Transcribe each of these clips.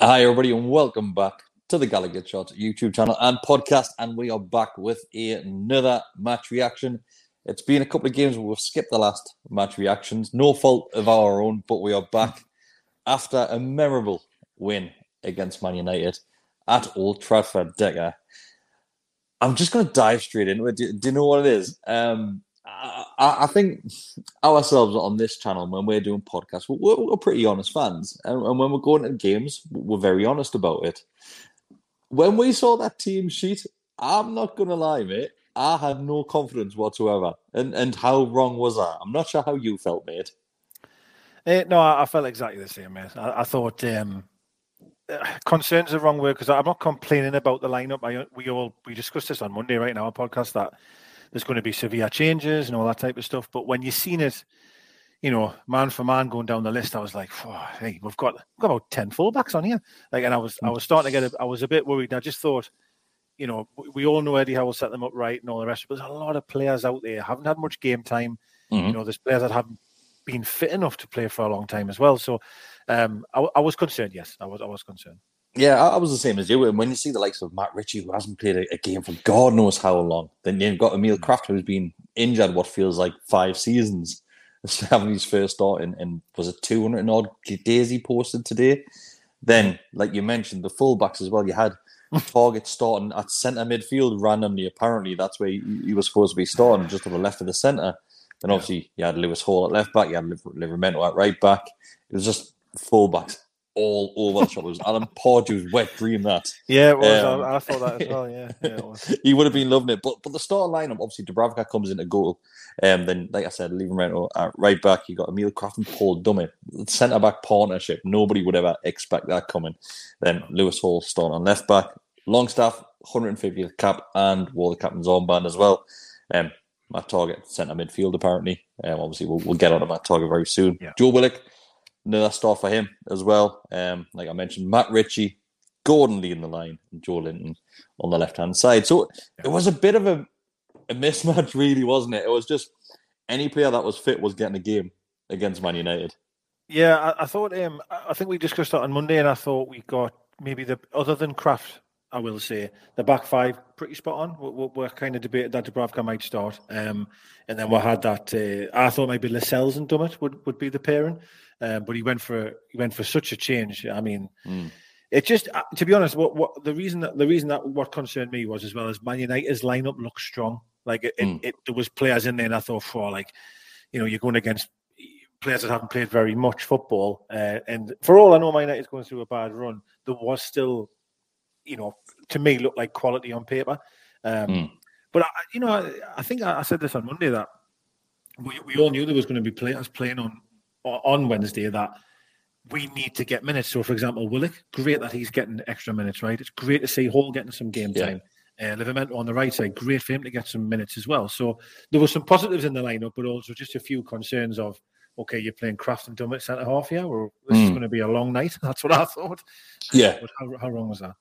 Hi, everybody, and welcome back to the Gallowgate Shots YouTube channel and podcast. And we are back with another match reaction. It's been a couple of games where we've skipped the last match reactions. No fault of our own, but we are back after a memorable win against Man United at Old Trafford. Decker, I'm just going to dive straight into it. Do, do you know what it is? Um, I, I think ourselves on this channel, when we're doing podcasts, we're, we're pretty honest fans. And, and, when we're going to games, we're very honest about it. When we saw that team sheet, I'm not going to lie, mate. I had no confidence whatsoever. And and how wrong was I? I'm not sure how you felt, mate. Uh, no, I, I, felt exactly the same, mate. I, I thought um, uh, concerns the wrong word because I'm not complaining about the lineup. I, we all we discussed this on Monday, right? now, our podcast that there's going to be severe changes and all that type of stuff. But when you've seen it, you know, man for man going down the list, I was like, oh, hey, we've got, we've got about ten fullbacks on here. Like, and I was I was starting to get, a, I was a bit worried. I just thought, you know, we all know Eddie Howe will set them up right and all the rest. But there's a lot of players out there haven't had much game time. Mm-hmm. You know, there's players that haven't been fit enough to play for a long time as well. So, um, I, I was concerned. Yes, I was I was concerned. Yeah, I was the same as you. And when you see the likes of Matt Ritchie, who hasn't played a, a game for God knows how long, then you've got Emil hmm. Krafth, who's been injured what feels like five seasons, having his first start in, in was it 200 and odd days he posted today. Then, like you mentioned, the fullbacks as well. You had Targett starting at centre midfield randomly. Apparently, that's where he, he, was supposed to be starting, just to the left of the centre. Then obviously you had Lewis Hall at left back, you had Livramento at right back. It was just fullbacks all over the shop. It was wet dream that. Yeah, it was. Um, I, I, thought that as well. Yeah, yeah he would have been loving it. But but the start lineup, obviously, Dubravka comes into goal. Um, then, like I said, leaving Livramento at right back. You got Emil Krafth and Paul Dummett. Centre back partnership. Nobody would ever expect that coming. Then Lewis Hall starting on left back. Longstaff, 150th cap, and wore the captain's armband as well. Um, Matt Targett, centre midfield, apparently. Um, obviously, we'll, we'll get on to Matt Targett very soon. Yeah. Joe Willock, another start for him as well. Um, like I mentioned, Matt Ritchie, Gordon leading the line, and Joelinton on the left hand side. So it was a bit of a, a mismatch, really, wasn't it? It was just any player that was fit was getting a game against Man United. Yeah, I, I thought. Um, I think we discussed that on Monday, and I thought we got maybe the other than Krafth. I will say the back five pretty spot on. We, we, we kind of debated that Dubravka might start, um, and then we had that. Uh, I thought maybe Lascelles and Dummett would, would be the pairing. Um, but he went for he went for such a change. I mean, mm. it just uh, to be honest, what what the reason that the reason that what concerned me was as well as Man United's lineup looked strong. Like it, mm. it, it, there was players in there, and I thought, for like, you know, you're going against players that haven't played very much football, uh, and for all I know, Man United's going through a bad run. There was still you know, to me, looked like quality on paper. Um, Mm. But I, you know, I, I think I, I said this on Monday that we, we all knew there was going to be players playing on on Wednesday that we need to get minutes. So, for example, Willock, great that he's getting extra minutes, right? It's great to see Hall getting some game Yeah. time. Uh, on the right side, great for him to get some minutes as well. So there were some positives in the lineup, but also just a few concerns of, okay, you're playing Krafth and Dummett centre half here, or this is Hmm. going to be a long night. That's what I thought. Yeah. But how, how wrong was that?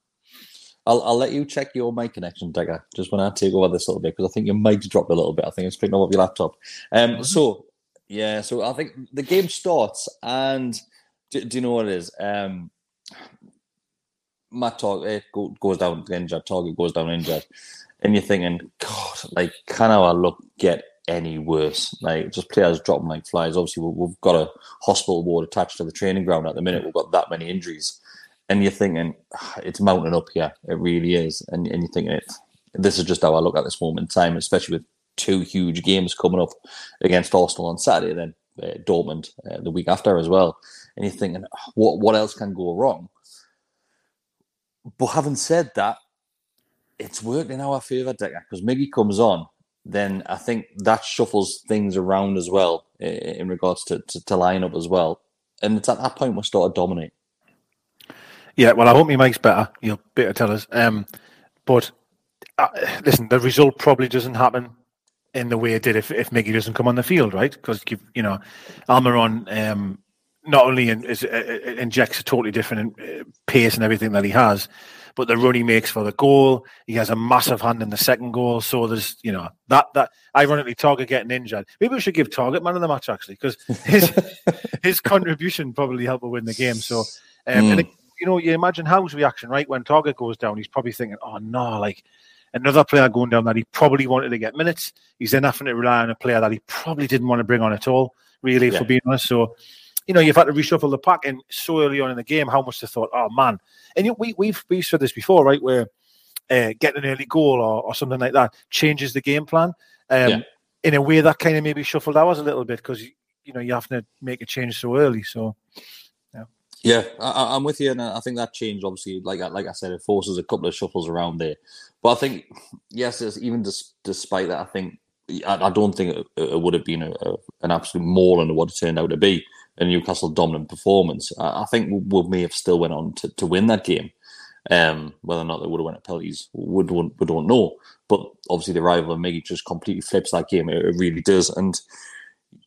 I'll, I'll let you check your mic connection, Digger, just when I take over this little bit, because I think your mic's dropped a little bit. I think it's picking up your laptop. Um, so, yeah, so I think the game starts, and do, do you know what it is? Um, Matt Targett go, goes down injured, Targett goes down injured, and you're thinking, God, like, can our luck get any worse? Like, just players dropping like flies. Obviously, we've got a hospital ward attached to the training ground at the minute. We've got that many injuries and you're thinking "Ah, it's mounting up here. It really is, and and you're thinking it. This is just how I look at this moment in time, especially with two huge games coming up against Arsenal on Saturday, then uh, Dortmund uh, the week after as well, and you're thinking "Ah, what what else can go wrong? But having said that, it's worked in our favour, Decker, because Miggy comes on. Then I think that shuffles things around as well in regards to, to, to line up as well. And it's at that point we start to dominate. Yeah, well, I hope he makes better. You'll better tell us. Um, but uh, listen, the result probably doesn't happen in the way it did if, if Miggy doesn't come on the field, right? Because you know, Almiron um, not only in, is, uh, uh, injects a totally different uh, pace and everything that he has, but the run he makes for the goal, he has a massive hand in the second goal. So there's, you know, that that ironically Targett getting injured. Maybe we should give Targett man of the match actually, because his his contribution probably helped win the game. So, um, and it, you know, you imagine Howe's reaction, right? When Targett goes down, he's probably thinking, "Oh no, like another player going down that he probably wanted to get minutes. He's then having to rely on a player that he probably didn't want to bring on at all, really, Yeah. for being honest. So, you know, you've had to reshuffle the pack, and so early on in the game, how much they thought, "Oh man," and you, we we've we've said this before, right? Where uh, getting an early goal or, or something like that changes the game plan um, Yeah. in a way that kind of maybe shuffled ours a little bit because you know you have to make a change so early. So. Yeah, I, I'm with you, and I think that change obviously, like I- like I said, it forces a couple of shuffles around there. But I think, yes, even despite that, I think I, I don't think it, it would have been a, a, an absolute mauling of what it turned out to be a Newcastle dominant performance. I, I think we, we may have still went on to, to win that game. Um, whether or not they would have went at penalties, we don't, we don't know. But obviously, the arrival of Miggy just completely flips that game. It, it really does, and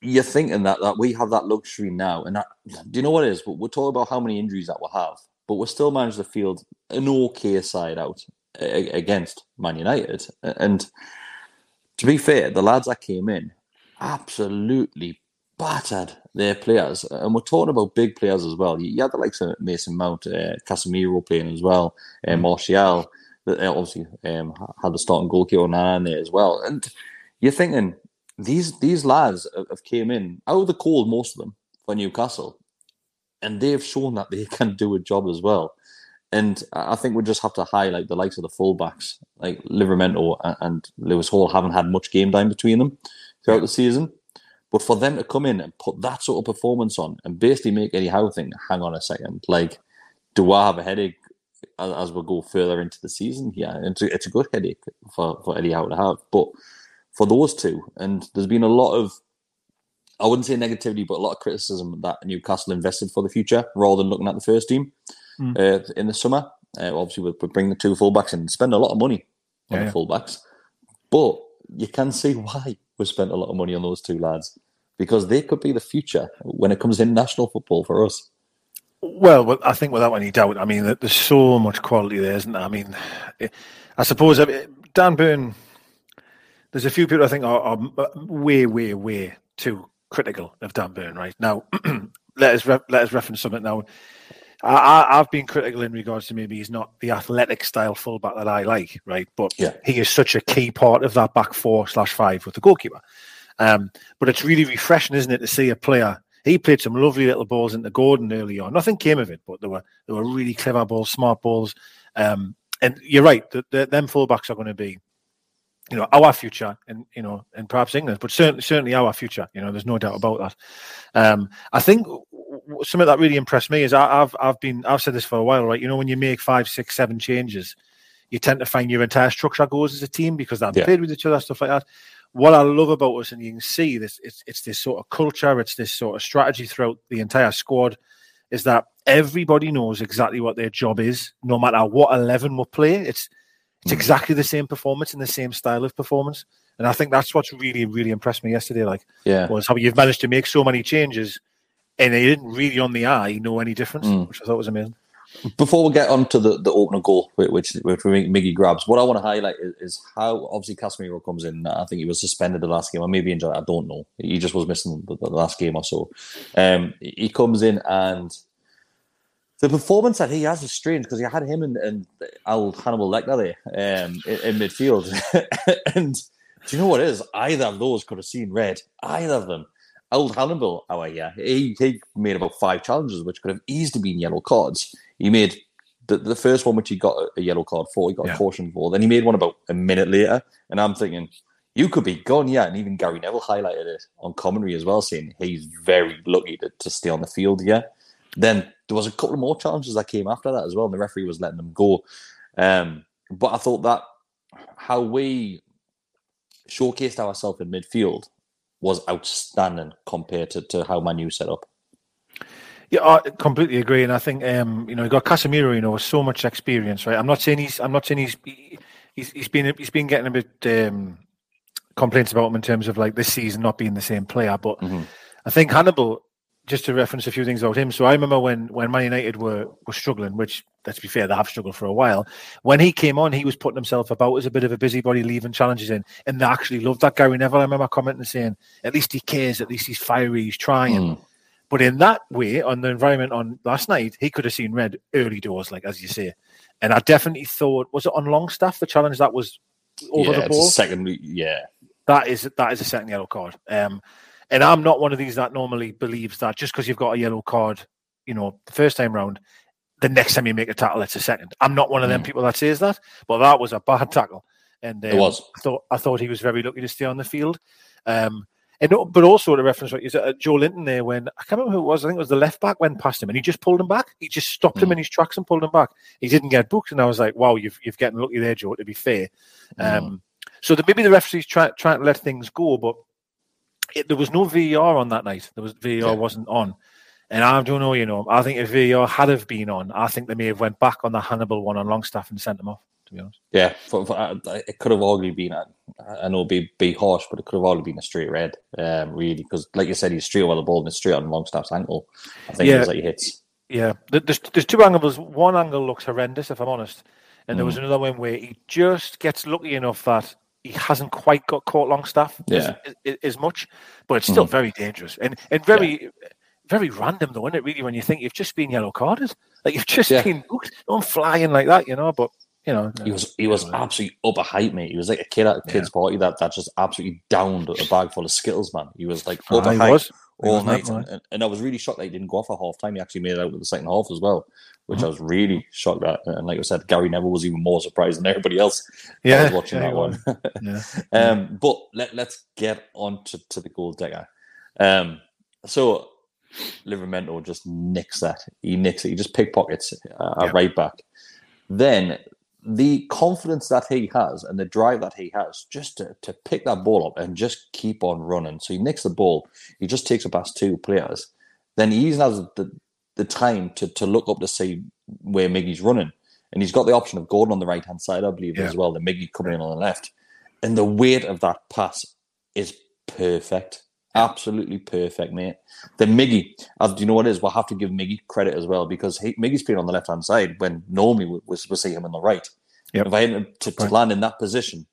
you're thinking that that we have that luxury now, and that, do you know what it is? We're talking about how many injuries that we'll have, but we're still managed to field an okay side out a- against Man United. And to be fair, the lads that came in absolutely battered their players, and we're talking about big players as well. You had the likes of Mason Mount, uh, Casemiro playing as well, uh, Martial. That uh, obviously um, had the starting goalkeeper Nana in there as well, and you're thinking these these lads have came in out of the cold, most of them for Newcastle, and they've shown that they can do a job as well. And I think we just have to highlight the likes of the fullbacks, like Livramento and, and Lewis Hall, haven't had much game time between them throughout the season. But for them to come in and put that sort of performance on and basically make Eddie Howe think, hang on a second, like, do I have a headache as, as we go further into the season? Yeah, it's a, it's a good headache for, for Eddie Howe to have. But for those two, and there's been a lot of, I wouldn't say negativity, but a lot of criticism that Newcastle invested for the future rather than looking at the first team Mm. uh, in the summer. Uh, obviously, we bring the two fullbacks in and spend a lot of money on Yeah, the yeah. fullbacks. But you can see why we spent a lot of money on those two lads because they could be the future when it comes to international football for us. Well, well, I think without any doubt. I mean, there's so much quality there, isn't there? I mean, I suppose I mean, Dan Burn. There's a few people I think are, are way, way, way too critical of Dan Burn right now. let us re- let us reference something now. I, I've been critical in regards to maybe he's not the athletic style fullback that I like, right? But Yeah. he is such a key part of that back four slash five with the goalkeeper. Um, but it's really refreshing, isn't it, to see a player. He played some lovely little balls into Gordon early on. Nothing came of it, but there were there were really clever balls, smart balls. Um, and you're right, the, the, them fullbacks are going to be, you know, our future, and you know, and perhaps England, but certainly certainly our future. You know, there's no doubt about that. Um, I think something that really impressed me is I, I've I've been I've said this for a while, right? You know, when you make five, six, seven changes, you tend to find your entire structure goes as a team because they've Yeah. played with each other, stuff like that. What I love about us, and you can see this, it's it's this sort of culture, it's this sort of strategy throughout the entire squad, is that everybody knows exactly what their job is, no matter what eleven we're playing. It's it's exactly the same performance and the same style of performance. And I think that's what's really, really impressed me yesterday. Like Yeah. was how you've managed to make so many changes and they didn't really on the eye know any difference, Mm. which I thought was amazing. Before we get on to the, the opener goal, whi- which which Miggy grabs, what I want to highlight is, is how obviously Casemiro comes in. I think he was suspended the last game, or maybe injured. I don't know. He just was missing the, the last game or so. Um, he comes in and the performance that he has is strange because you had him and, and old Hannibal Lecter there um, in, in midfield, and do you know what it is? Either of those could have seen red. Either of them. Old Hannibal, oh yeah, he, he made about five challenges which could have easily been yellow cards. He made the, the first one which he got a, a yellow card for, he got Yeah. a caution for. Then he made one about a minute later, and I'm thinking, you could be gone, yeah. And even Gary Neville highlighted it on commentary as well, saying he's very lucky to, to stay on the field, yeah. Then there was a couple of more challenges that came after that as well, and the referee was letting them go. Um, but I thought that how we showcased ourselves in midfield was outstanding compared to, to how Manu set up. Yeah, I completely agree, and I think um, you know you got Casemiro, you know, with so much experience, right? I'm not saying he's, I'm not saying he's, he- he's, he's been, he's been getting a bit um, complaints about him in terms of like this season not being the same player, but Mhm. I think Hannibal, just to reference a few things about him. So I remember when when Man United were were struggling, which let's be fair, they have struggled for a while. When he came on, he was putting himself about as a bit of a busybody, leaving challenges in, and they actually loved that. Gary Neville, I remember commenting saying, "At least he cares. At least he's fiery. He's trying." Mm. But in that way, on the environment on last night, he could have seen red early doors, like as you say. And I definitely thought, was it on Longstaff the challenge that was over yeah, the ball? second, yeah, that is that is a second yellow card. Um, and I'm not one of these that normally believes that just because you've got a yellow card, you know, the first time round, the next time you make a tackle, it's a second. I'm not one of them Mm. people that says that, but that was a bad tackle. And um, It was. I thought I thought he was very lucky to stay on the field. Um, and but also to reference what you said, uh, Joelinton there when I can't remember who it was. I think it was the left back went past him and he just pulled him back. He just stopped him Mm. in his tracks and pulled him back. He didn't get booked, and I was like, "Wow, you've you've getting lucky there, Joe." To be fair, Mm. um, so the, maybe the referees try, trying to let things go, but it, there was no VAR on that night. There was VAR Yeah. wasn't on, and I don't know. You know, I think if VAR had have been on, I think they may have went back on the Hannibal one on Longstaff and sent him off. To be honest, yeah. For, for, uh, it could have arguably been. I, I know be be harsh, but it could have arguably been a straight red, um, really, because like you said, he's straight over the ball and it's straight on Longstaff's ankle. I think Yeah. it was like he hits. yeah. There's there's two angles. One angle looks horrendous, if I'm honest, and there was Mm. another one where he just gets lucky enough that. He hasn't quite got caught Longstaff as, Yeah. as, as much, but it's still Mhm. very dangerous and and very very random though, isn't it? Really, when you think you've just been yellow carded, like you've just Yeah. been booked, don't flying like that, you know. But you know, He was he was absolutely up a height, mate. He was like a kid at a kid's party that, that just absolutely downed a bag full of Skittles, man. He was like up Ah, a he height was. He all night, and, and, and I was really shocked that he didn't go off at half time. He actually made it out with the second half as well, which I was really shocked at. And like I said, Gary Neville was even more surprised than everybody else. Yeah, was watching that one. Yeah. Um, but let, let's get on to, to the goal decker. Um, so Livramento just nicks that. He nicks it. He just pickpockets uh, Yeah. right back. Then the confidence that he has and the drive that he has just to, to pick that ball up and just keep on running. So he nicks the ball. He just takes it past two players. Then he even has the, the time to, to look up to see where Miggy's running. And he's got the option of Gordon on the right hand side, I believe, Yeah. as well. The Miggy coming in on the left. And the weight of that pass is perfect. Absolutely perfect, mate. Then Miggy, as do you know what it is? We'll have to give Miggy credit as well because he, Miggy's playing on the left hand side when normally we, we, we see him on the right. Yep. If I had him to, to land in that position,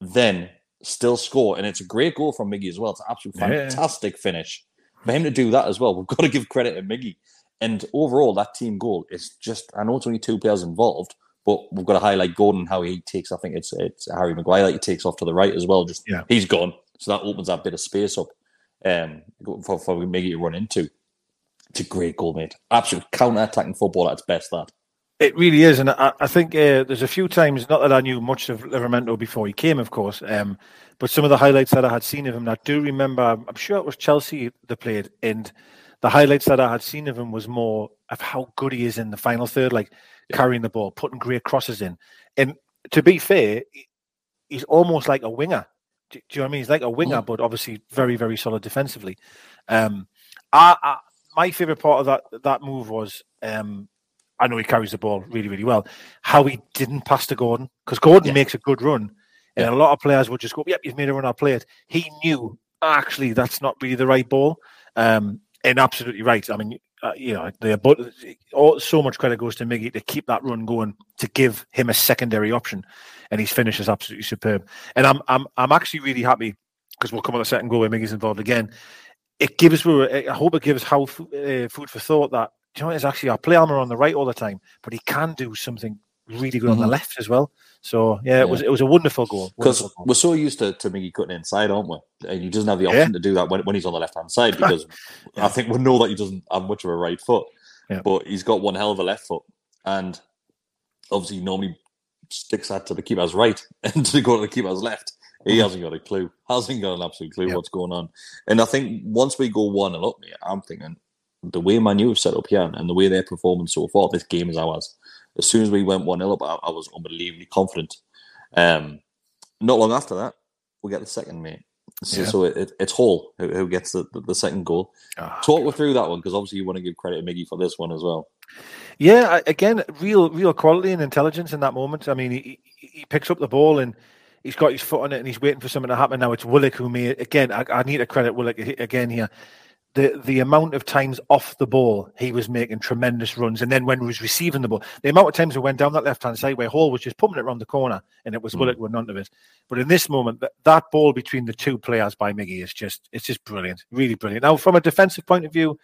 then still score. And it's a great goal from Miggy as well. It's an absolute Yeah. fantastic finish. For him to do that as well, we've got to give credit to Miggy. And overall, that team goal is just, I know it's only two players involved, but we've got to highlight Gordon, how he takes, I think it's it's Harry Maguire, that he takes off to the right as well. Just Yeah. He's gone. So that opens that bit of space up um, for, for Miggy to run into. It's a great goal, mate. Absolute counter attacking football at its best, that. It really is, and I, I think uh, there's a few times. Not that I knew much of Livramento before he came, of course, um, but some of the highlights that I had seen of him, I do remember. I'm sure it was Chelsea they played, and the highlights that I had seen of him was more of how good he is in the final third, like yeah. carrying the ball, putting great crosses in. And to be fair, he's almost like a winger. Do, do you know what I mean? He's like a winger, mm. but obviously very, very solid defensively. Um, I, I, my favorite part of that that move was um, I know he carries the ball really, really well. How he didn't pass to Gordon because Gordon yeah. makes a good run, and yeah. a lot of players would just go, "Yep, you've made a run. I'll play it." He knew actually that's not really the right ball, um, and absolutely right. I mean, uh, you know, the but all, so much credit goes to Miggy to keep that run going to give him a secondary option, and his finish is absolutely superb. And I'm I'm I'm actually really happy because we'll come on the second goal where Miggy's involved again. It gives I hope it gives how uh, food for thought that you know it's actually our play armor on the right all the time, but he can do something really good mm-hmm. on the mm-hmm. left as well. So yeah, it yeah. was it was a wonderful goal. Because we're so used to, to Miggy cutting inside, aren't we? And he doesn't have the option yeah. to do that when, when he's on the left hand side because yeah. I think we know that he doesn't have much of a right foot, but he's got one hell of a left foot, and obviously normally sticks that to the keeper's right and to go to the keeper's left. He mm-hmm. hasn't got a clue. Hasn't got an absolute clue what's going on. And I think once we go one and up, I'm thinking the way Manu have set up here and the way they're performing so far, this game is ours as soon as we went 1 0 up, I, I, was unbelievably confident. Um, not long after that, we get the second, mate. So, yeah. so it, it, it's Hall who, who gets the, the, the, second goal. Oh, Talk me through that one because obviously you want to give credit to Miggy for this one as well. Yeah, again, real real quality and intelligence in that moment. I mean, he, he picks up the ball and he's got his foot on it and he's waiting for something to happen. Now it's Willock who made again. I, I need to credit Willock again here the the amount of times off the ball he was making tremendous runs, and then when he was receiving the ball, the amount of times we went down that left hand side where Hall was just pumping it around the corner, and it was mm. Willock with none of it. But in this moment, that, that ball between the two players by Miggy is just it's just brilliant, really brilliant. Now, from a defensive point of view,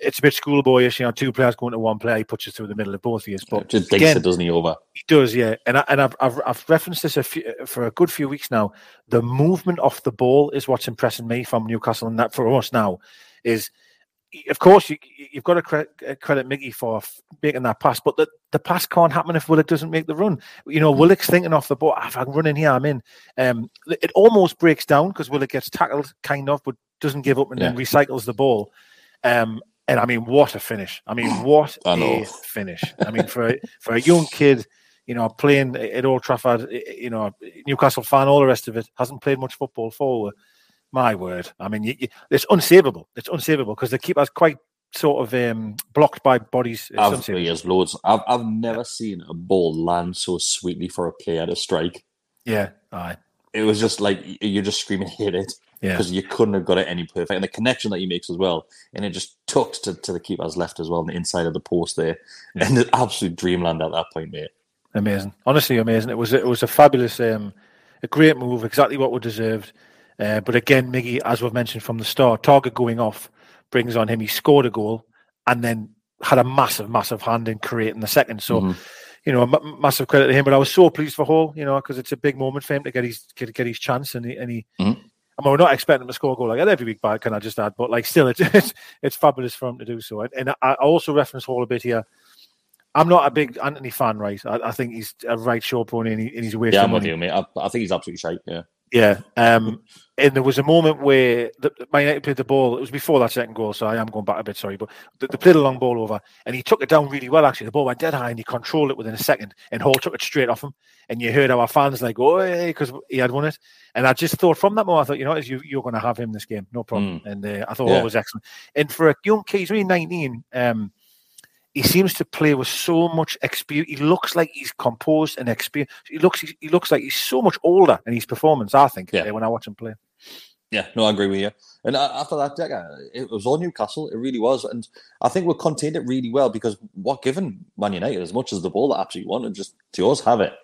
it's a bit schoolboyish, you know, two players going to one player, he puts it through the middle of both of you. But just again, it, doesn't he, over? He does, yeah. And, I, and I've, I've, I've referenced this a few, for a good few weeks now. The movement off the ball is what's impressing me from Newcastle, and that for us now is – of course, you, have got to credit, uh, credit Miggy for making that pass, but the, the pass can't happen if Willock doesn't make the run. You know, Willock's thinking off the ball, if I can run in here, I'm in. Um, it almost breaks down because Willock gets tackled, kind of, but doesn't give up and yeah. then recycles the ball. Um, and I mean, what a finish! I mean, what a finish! I mean, for a, for a young kid, you know, playing at Old Trafford, you know, Newcastle fan, all the rest of it, hasn't played much football forward my word. I mean, you, you, it's unsavable. It's unsavable because the keeper's quite sort of um, blocked by bodies. I've, years, loads. I've, I've never seen a ball land so sweetly for a player to strike. Yeah, aye. It was just like you're just screaming, hit it. Yeah. Because you couldn't have got it any perfect. And the connection that he makes as well. And it just tucked to, to the keeper's left as well, on the inside of the post there. Yeah. And an absolute dreamland at that point, mate. Amazing. Honestly, amazing. It was it was a fabulous, um, a great move, exactly what we deserved. Uh, but again, Miggy, as we've mentioned from the start, Targett going off brings on him. He scored a goal and then had a massive, massive hand in creating the second. So, mm-hmm. you know, m- massive credit to him. But I was so pleased for Hall, you know, because it's a big moment for him to get his get, get his chance. And he, and he mm-hmm. I mean, we're not expecting to score a goal like that every week, but can I just add? But like, still, it's it's, it's fabulous for him to do so. And, and I also reference Hall a bit here. I'm not a big Antony fan, right? I, I think he's a right show pony and, he, and he's a waste. Yeah, I'm with you, mate. I, I think he's absolutely shite. Yeah. Yeah. Um, and there was a moment where the, Man United played the ball. It was before that second goal, so I am going back a bit. Sorry, but they, they played a long ball over, and he took it down really well. Actually, the ball went dead high, and he controlled it within a second. And Hall took it straight off him, and you heard our fans like, "Oh, because he had won it." And I just thought from that moment, I thought, you know, you, you're going to have him this game, no problem. Mm. And uh, I thought yeah. Hall was excellent. And for a young kid, he's only 19. Um, he seems to play with so much experience. He looks like he's composed and experienced. He looks he looks like he's so much older in his performance. I think yeah. Uh, when I watch him play. Yeah, no, I agree with you. And uh, after that, it was all Newcastle. It really was, and I think we contained it really well because what given Man United as much as the ball that absolutely wanted, just to us have it.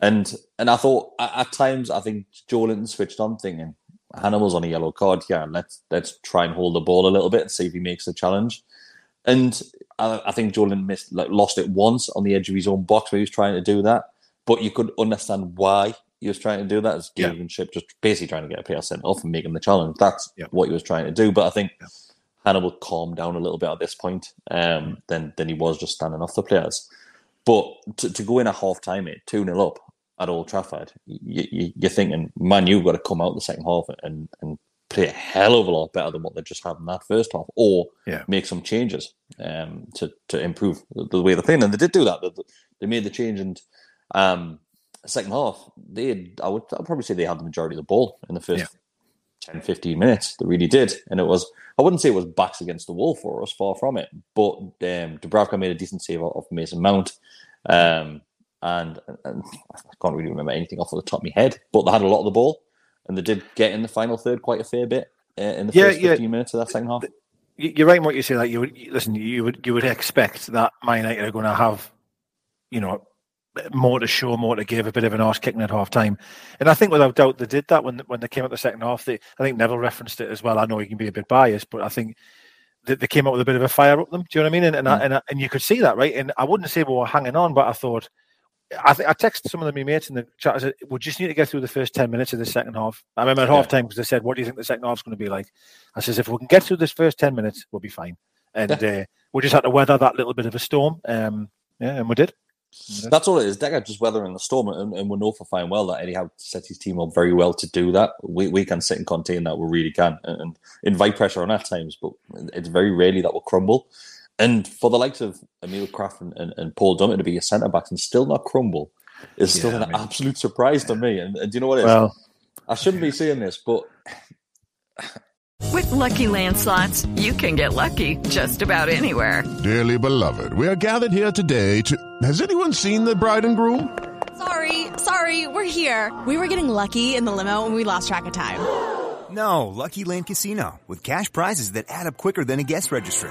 And and I thought at, times I think Joelinton switched on, thinking Hannibal's on a yellow card here. Let's let's try and hold the ball a little bit and see if he makes a challenge. And I, I think Jordan missed, like, lost it once on the edge of his own box where he was trying to do that. But you could understand why he was trying to do that as yeah. Ship just basically trying to get a player sent off and making the challenge. That's yeah. what he was trying to do. But I think yeah. Hannibal calmed down a little bit at this point um, than, than he was just standing off the players. But to, to go in at half time, it 2 0 up at Old Trafford, you, you, you're thinking, man, you've got to come out the second half and, and play a hell of a lot better than what they just had in that first half, or Yeah. make some changes um, to to improve the, the way they're playing. And they did do that. They, they made the change, and um, second half, they had, I would I'd probably say they had the majority of the ball in the first Yeah. 10, 15 minutes. They really did, and it was I wouldn't say it was backs against the wall for us, far from it. But um, Dubravka made a decent save off Mason Mount. Um, and, and I can't really remember anything off the top of my head, but they had a lot of the ball, and they did get in the final third quite a fair bit uh, in the Yeah, first yeah. 15 minutes of that second half. You- You're right in what you say. Like you would listen, you would you would expect that Man United are going to have, you know, more to show, more to give, a bit of an arse kicking at half time. And I think without doubt they did that when when they came out the second half. They, I think Neville referenced it as well. I know he can be a bit biased, but I think they, they came out with a bit of a fire up them. Do you know what I mean? And and, I, and I- and you could see that, right? And I wouldn't say we were hanging on, but I thought. I think I texted some of the my mates in the chat. I said, "We just need to get through the first ten minutes of the second half." I remember at Yeah. half time because they said, "What do you think the second half's going to be like?" I says, "If we can get through this first ten minutes, we'll be fine." And uh, we just had to weather that little bit of a storm. Um, yeah, and we did. That's all it is. Decker just weathering the storm, and, and we know for fine well that Eddie Howe set his team up very well to do that. We we can sit and contain that, we really can, and, and invite pressure on at times, but it's very rarely that will crumble. And for the likes of Emil Krafth and, and, and Paul Dummett to be a centre backs and still not crumble is still Yeah, I an mean- absolute surprise to me. And, and do you know what it is? Well, I shouldn't be saying this, but With Lucky Land slots, you can get lucky just about anywhere. Dearly beloved, we are gathered here today to. Has anyone seen the bride and groom? Sorry, sorry, we're here. We were getting lucky in the limo and we lost track of time. No, Lucky Land Casino with cash prizes that add up quicker than a guest registry.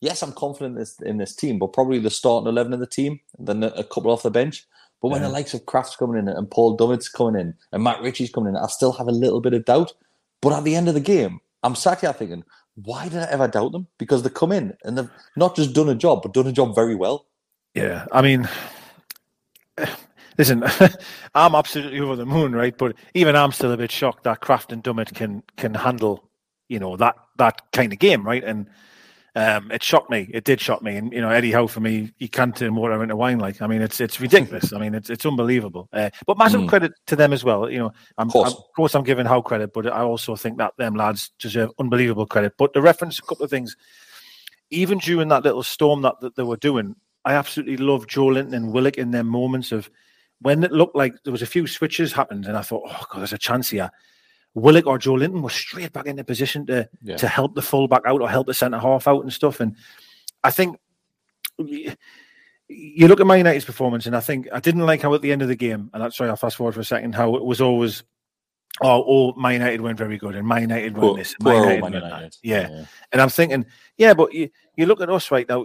yes, I'm confident in this, in this team, but probably the starting 11 of the team, and then a, couple off the bench. But when the likes of Krafth's coming in and Paul Dummett's coming in and Matt Ritchie's coming in, I still have a little bit of doubt. But at the end of the game, I'm sat here thinking, why did I ever doubt them? Because they come in and they've not just done a job, but done a job very well. yeah. I mean, listen, I'm absolutely over the moon, right? But even I'm still a bit shocked that Krafth and Dummett can can handle, you know, that that kind of game, right? And um, it shocked me. It did shock me. And you know, Eddie Howe for me, he can't turn water into wine. Like, I mean, it's it's ridiculous. I mean, it's it's unbelievable. Uh, but massive Mm. credit to them as well. You know, I'm, Of course. I'm- of course I'm giving Howe credit, but I also think that them lads deserve unbelievable credit. But to reference a couple of things, even during that little storm that, that they were doing, I absolutely love Joelinton and Willock in their moments of when it looked like there was a few switches happened, and I thought, oh god, there's a chance here. Willock or Joelinton was straight back into position to Yeah. to help the fullback out or help the centre half out and stuff. And I think you look at Man United's performance, and I think I didn't like how at the end of the game, and that's sorry, I'll fast forward for a second, how it was always, oh, oh Man United weren't very good, and Man United won this, Man United Man. United. Yeah. Yeah. And I'm thinking, yeah, but you, you look at us right now.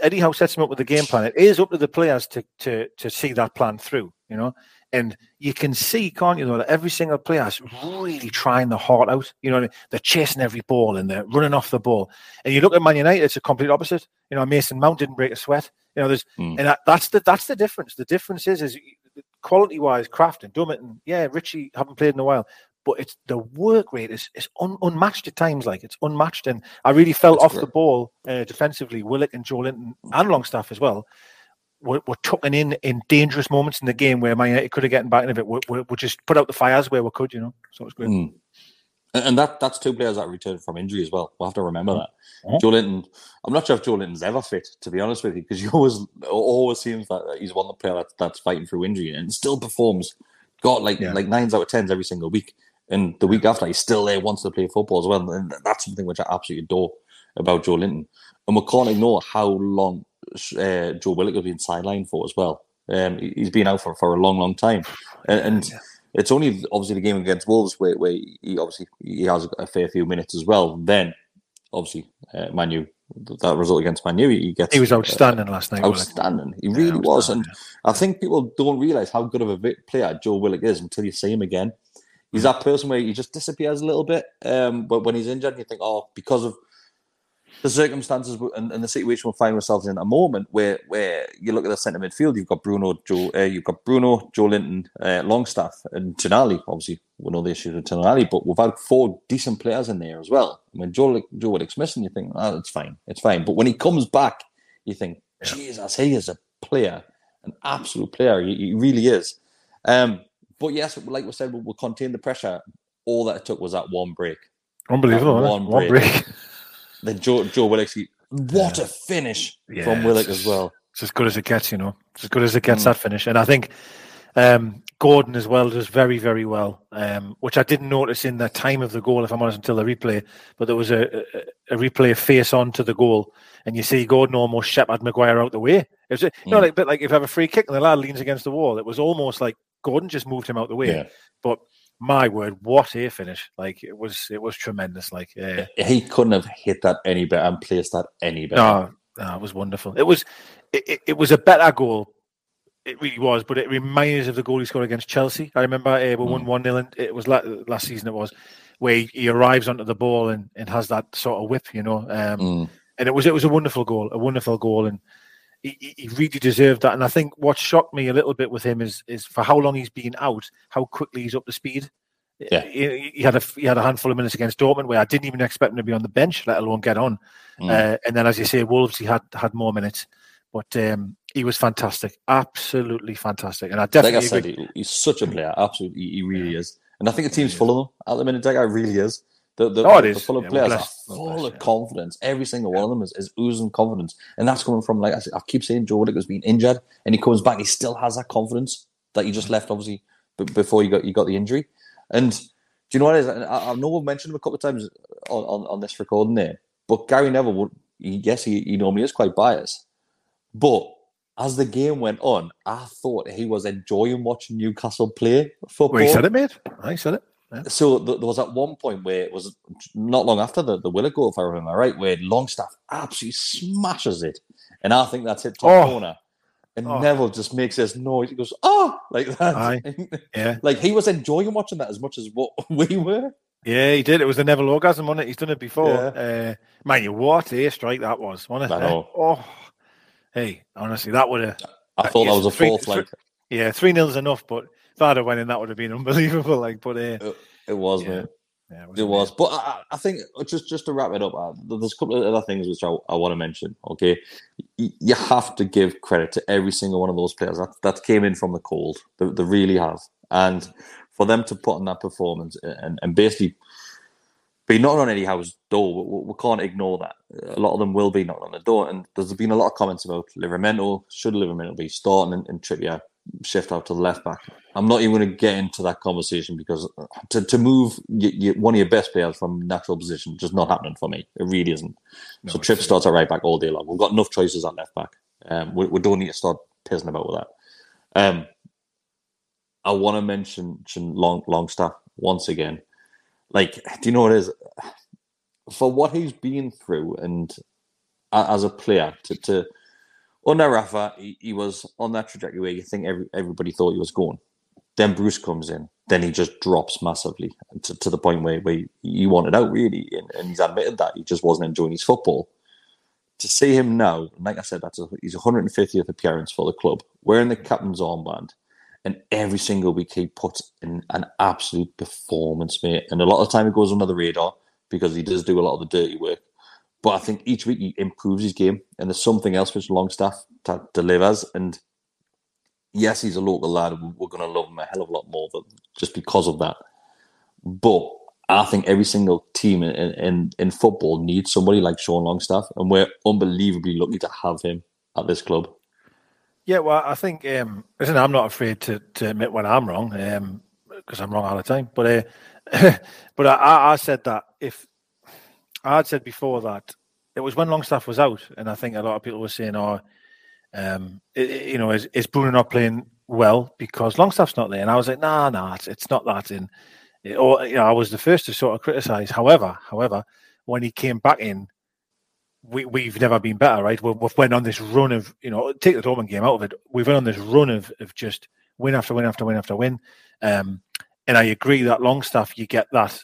Eddie Howe sets him up with the game plan. It is up to the players to to to see that plan through, you know. And you can see, can't you, though, that every single player is really trying their heart out. You know, they're chasing every ball and they're running off the ball. And you look at Man United, it's a complete opposite. You know, Mason Mount didn't break a sweat. You know, there's Mm. and that, that's the that's the difference. The difference is is quality wise, Krafth and Dummett and yeah, Ritchie haven't played in a while. But it's the work rate is, is un, unmatched at times. Like it's unmatched, and I really felt That's off the ball uh, defensively. Willock and Joelinton and Longstaff as well were, were tucking in in dangerous moments in the game where Man United could have gotten back into it. We, we, we just put out the fires where we could, you know. So it's great. Mm. And that that's two players that returned from injury as well. We'll have to remember that. Mhm. Joelinton, I'm not sure if Joelinton's ever fit, to be honest with you, because he always always seems that he's one of the player that's, that's fighting through injury and still performs. Got like Yeah. like nines out of tens every single week, and the week after he's still there, wants to play football as well, and that's something which I absolutely adore about Joelinton. And we can't ignore how long uh, Joe Willock has been sidelined for as well. Um, he- he's been out for, for a long, long time, and, and It's only obviously the game against Wolves where, where he obviously he has a fair few minutes as well. Then obviously uh, Manu that result against Manu, he gets he was outstanding uh, last night. Outstanding, he really yeah, was, and I think people don't realize how good of a player Joe Willock is until you see him again. He's that person where he just disappears a little bit, um, but when he's injured, you think, oh, because of the circumstances and, and, the situation we find ourselves in a moment where where you look at the centre midfield, you've got Bruno, Joe, uh, you've got Bruno, Joelinton, uh, Longstaff, and Tonali. Obviously, we know the issues with Tonali, but we've had four decent players in there as well. When Joe Joe Willock's missing, you think, oh, it's fine, it's fine. But when he comes back, you think, Jesus, he is a player, an absolute player. He, he really is. Um, but yes, like we said, we'll, we'll contain the pressure. All that it took was that one break. Unbelievable, one, one break. Then Joe Joe Willock, what a finish yeah, from Willock as well. It's as good as it gets, you know. It's as good as it gets mm. that finish. And I think um, Gordon as well does very, very well, um, which I didn't notice in the time of the goal, if I'm honest, until the replay. But there was a, a, a replay face on to the goal, and you see Gordon almost shepherd Maguire out the way. It was, you know, mm. like, but like if you have a free kick and the lad leans against the wall, it was almost like Gordon just moved him out the way. Yeah. But my word, what a finish! Like it was, it was tremendous. Like uh, he couldn't have hit that any better and placed that any better. No, no it was wonderful. It was, it, it, it, was a better goal. It really was, but it reminds us of the goal he scored against Chelsea. I remember uh, we won mm. one 0 It was last season. It was where he, he, arrives onto the ball and, and has that sort of whip, you know. Um, mm. And it was it was a wonderful goal, a wonderful goal, and he, he really deserved that. And I think what shocked me a little bit with him is is for how long he's been out, how quickly he's up to speed. Yeah, he, he had a he had a handful of minutes against Dortmund where I didn't even expect him to be on the bench, let alone get on. Mm. Uh, and then, as you say, Wolves he had had more minutes, but um, he was fantastic, absolutely fantastic. And I definitely, like I said, he, he's such a player. Absolutely, he, really yeah. is. And I think the team's full of them at the minute. That guy really is. The, the, oh, it is. full of yeah, players are full of confidence. Every single one of them is, is oozing confidence, and that's coming from like I, said, I keep saying Joe Willock has been injured, and he comes back, he still has that confidence that he just mm. left, obviously, b- before you got you got the injury. And do you know what it is? I, I know we've mentioned him a couple of times on, on, on this recording there, but Gary Neville would, yes, he, he normally is quite biased, but as the game went on, I thought he was enjoying watching Newcastle play football. Well, he said it, mate. I said it. Yeah. So th- there was at one point where it was not long after the, the Willock goal, if I remember right, where Longstaff absolutely smashes it. And I think that's hit top oh. corner. And oh. Neville just makes this noise. He goes, oh, like that. Yeah. like he was enjoying watching that as much as what we were. Yeah, he did. It was the Neville orgasm, wasn't it? He's done it before. Yeah. Uh, man, you what a strike that was? I know. Oh, hey, honestly, that would have. I thought that was a fourth. Three, like, yeah, three nils enough, but if I'd have went in, that would have been unbelievable. Like, but uh, it, it was, yeah. man. Yeah, it was, it was. but I, I, think just just to wrap it up, uh, there's a couple of other things which I, I want to mention. Okay, you have to give credit to every single one of those players that that came in from the cold. They, they really have, and for them to put on that performance and, and basically be knocking on Eddie Howe's door, we, we, can't ignore that. A lot of them will be knocking on the door, and there's been a lot of comments about Livramento. Should Livramento be starting and, and Trippier shift out to the left back. I'm not even going to get into that conversation because to, to move you, you, one of your best players from natural position just not happening for me. It really isn't. No, so Trip starts at right back all day long. We've got enough choices at left back. Um, we, we, don't need to start pissing about with that. Um, I want to mention Long Longstaff once again. Like, do you know what it is? For what he's been through and as a player to, to under Rafa, he, he, was on that trajectory where you think every, everybody thought he was going. Then Bruce comes in, then he just drops massively to, to the point where, where he wanted out really, and, and, he's admitted that he just wasn't enjoying his football. To see him now, like I said, that's a, his 150th appearance for the club, wearing the captain's armband, and every single week he puts in an absolute performance, mate. And a lot of time he goes under the radar because he does do a lot of the dirty work. But I think each week he improves his game, and there's something else which Longstaff t- delivers. And yes, he's a local lad. We're going to love him a hell of a lot more just because of that. But I think every single team in, in, in football needs somebody like Sean Longstaff, and we're unbelievably lucky to have him at this club. Yeah, well, I think um, listen, I'm not afraid to, to admit when I'm wrong because um, I'm wrong all the time. But uh, but I, I said that if I had said before that it was when Longstaff was out, and I think a lot of people were saying, "Oh, um, it, you know, is, is Bruno not playing well because Longstaff's not there. And I was like, nah, nah, it's, it's not that. And it, or you know, I was the first to sort of criticize. However, however, when he came back in, we we've never been better, right? We've, we've went on this run of you know take the Dortmund game out of it. We've went on this run of of just win after win after win after win. Um, and I agree that Longstaff, you get that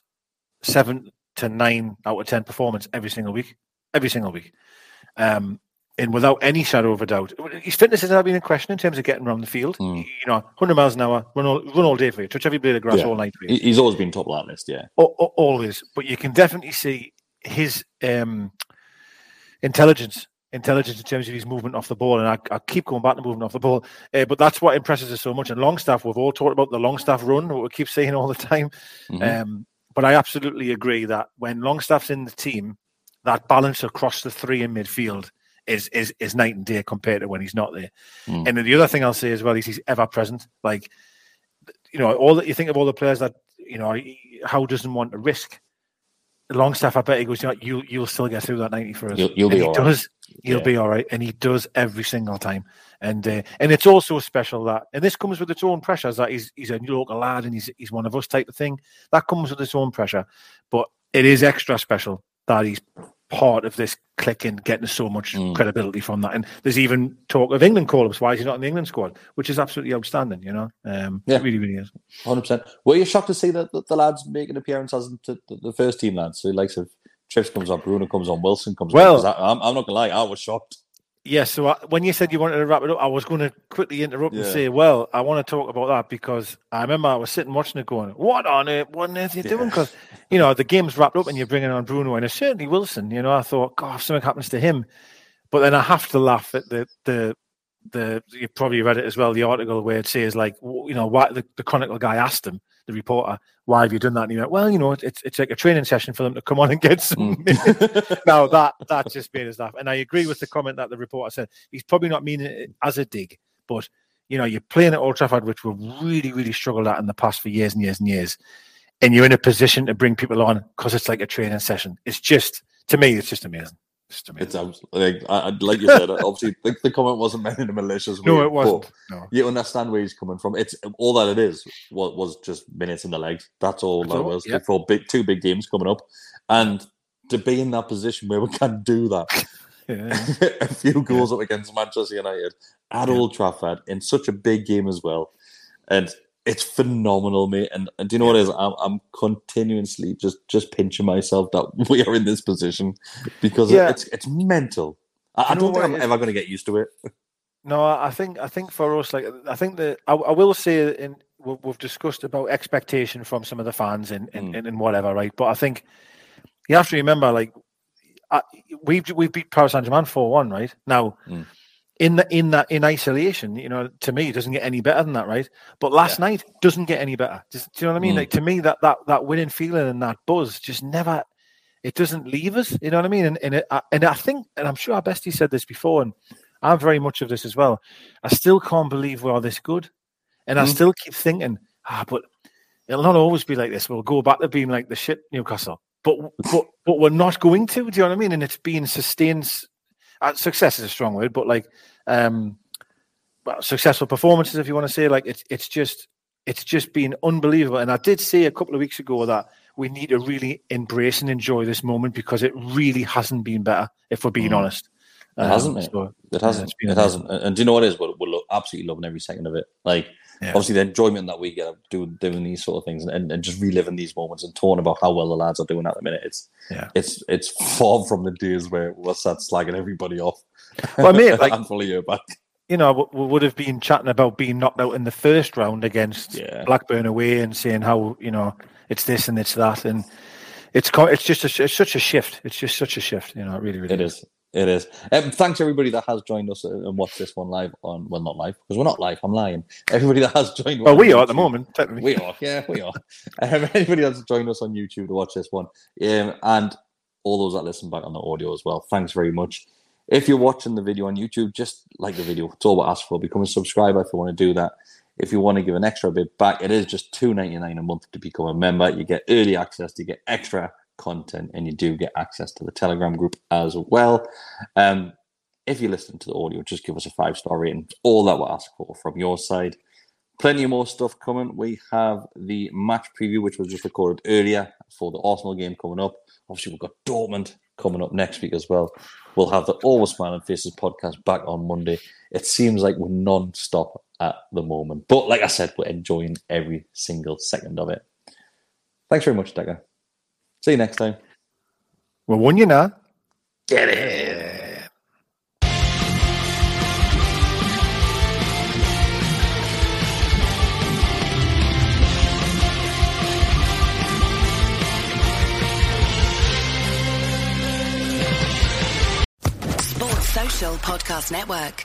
seven to nine out of ten performance every single week, every single week. Um, and without any shadow of a doubt, his fitness has never been in question in terms of getting around the field. Mm. You know, 100 miles an hour, run all, run all day for you, touch every blade of grass Yeah. all night for you. He's always been top of that list, yeah. Al- al- always, but you can definitely see his um, intelligence, intelligence in terms of his movement off the ball. And I, I keep going back to movement off the ball, uh, but that's what impresses us so much. And Longstaff, we've all talked about the Longstaff run, what we keep saying all the time. Mhm. Um, but I absolutely agree that when Longstaff's in the team, that balance across the three in midfield is is is night and day compared to when he's not there. Mm. And then the other thing I'll say as well is he's ever present. Like you know, all that you think of all the players that you know, Howe doesn't want to risk. Longstaff, I bet he goes, you know, you you'll still get through that ninety for us. You'll- you'll be he all right. does. He'll Yeah. be all right, and he does every single time. And uh, and it's also special that, and this comes with its own pressures that he's he's a local lad and he's he's one of us type of thing. That comes with its own pressure, but it is extra special that he's part of this click and getting so much Mm. credibility from that. And there's even talk of England call-ups. Why is he not in the England squad? Which is absolutely outstanding. You know, um, Yeah. it really, really is. Hundred percent. Were you shocked to see that the, the lads making appearances to the, the first team lads? So, likes of Trips comes on, Bruno comes on, Wilson comes Well- on. I, I'm, I'm not gonna lie, I was shocked. Yes. so I, when you said you wanted to wrap it up, I was going to quickly interrupt and say, well, I want to talk about that because I remember I was sitting watching it going, what on earth, what on earth are you doing? Because, you know, the game's wrapped up and you're bringing on Bruno and certainly Wilson. You know, I thought, God, if something happens to him. But then I have to laugh at the, the, the, you probably read it as well, the article where it says, like, you know, why the, the Chronicle guy asked him, the reporter, why have you done that? And he went, well, you know, it's, it's like a training session for them to come on and get some mm. now that that just made us laugh. And I agree with the comment that the reporter said. He's probably not meaning it as a dig, but you know, you're playing at Old Trafford, which we've really, really struggled at in the past for years and years and years. And you're in a position to bring people on because it's like a training session. It's just to me, it's just amazing. Amazing. It's like, I, like you said, obviously the, the comment wasn't meant in a malicious way. No, it wasn't. No. You understand where he's coming from. It's all that it is. Was, was just minutes in the legs. That's all That's that all, was. yeah. For big, two big games coming up, and to be in that position where we can do that. Yeah. a few goals up against Manchester United at Old Trafford in such a big game as well. And it's phenomenal, mate. And, and do you know what it is? I'm, I'm continuously just just pinching myself that we are in this position because Yeah. it's it's mental. I, I don't think I'm ever going to get used to it. No, I think I think for us, like I think that I, I will say, in we- we've discussed about expectation from some of the fans and and, and, and whatever, right? But I think you have to remember, like I, we've we've beat Paris Saint Germain four one, right? Now, Mm. In the, in that in isolation, you know, to me, it doesn't get any better than that, right? But last night doesn't get any better. Does- do you know what I mean? Mm. Like to me, that that that winning feeling and that buzz just never. It doesn't leave us. You know what I mean? And and it, I- and I think, and I'm sure our bestie said this before, and I'm very much of this as well. I still can't believe we are this good, and I Mm. still keep thinking, ah, but it'll not always be like this. We'll go back to being like the shit Newcastle, but but but we're not going to. Do you know what I mean? And it's being sustained. Uh, success is a strong word, but like um, well, successful performances, if you want to say, like it's it's just it's just been unbelievable. And I did say a couple of weeks ago that we need to really embrace and enjoy this moment because it really hasn't been better, if we're being Mm. honest. It Um, hasn't, mate. so, It hasn't. been it hasn't. And, and do you know what it is? We're, we're lo- absolutely loving every second of it. Like, Yeah. obviously, the enjoyment that we get of doing, doing these sort of things and, and just reliving these moments and talking about how well the lads are doing at the minute. It's Yeah. it's it's far from the days where we're sat slagging everybody off. Well, mate, like- a handful of years back. you know, we- would have been chatting about being knocked out in the first round against Yeah. Blackburn away and saying how you know it's this and it's that, and it's it's just a, it's such a shift. It's just such a shift. You know, it really, really It is. It is. Um, thanks everybody that has joined us and watched this one live on. Well, not live because we're not live. I'm lying. Everybody that has joined. Well, we are at the moment, technically. We are. Yeah, we are. Um, anybody that's joined us on YouTube to watch this one, um, and all those that listen back on the audio as well. Thanks very much. If you're watching the video on YouTube, just like the video. It's all we ask for. Become a subscriber if you want to do that. If you want to give an extra bit back, it is just two ninety nine a month to become a member. You get early access, you get extra content, and you do get access to the Telegram group as well. Um, if you listen to the audio, just give us a five star rating. All that we ask for from your side. Plenty more stuff coming. We have the match preview, which was just recorded earlier for the Arsenal game coming up. Obviously, we've got Dortmund coming up next week as well. We'll have the Always Smiling Faces podcast back on Monday. It seems like we're non-stop at the moment. But like I said, we're enjoying every single second of it. Thanks very much, Decker. See you next time. Well, won you now. Get it. Sports Social Podcast Network.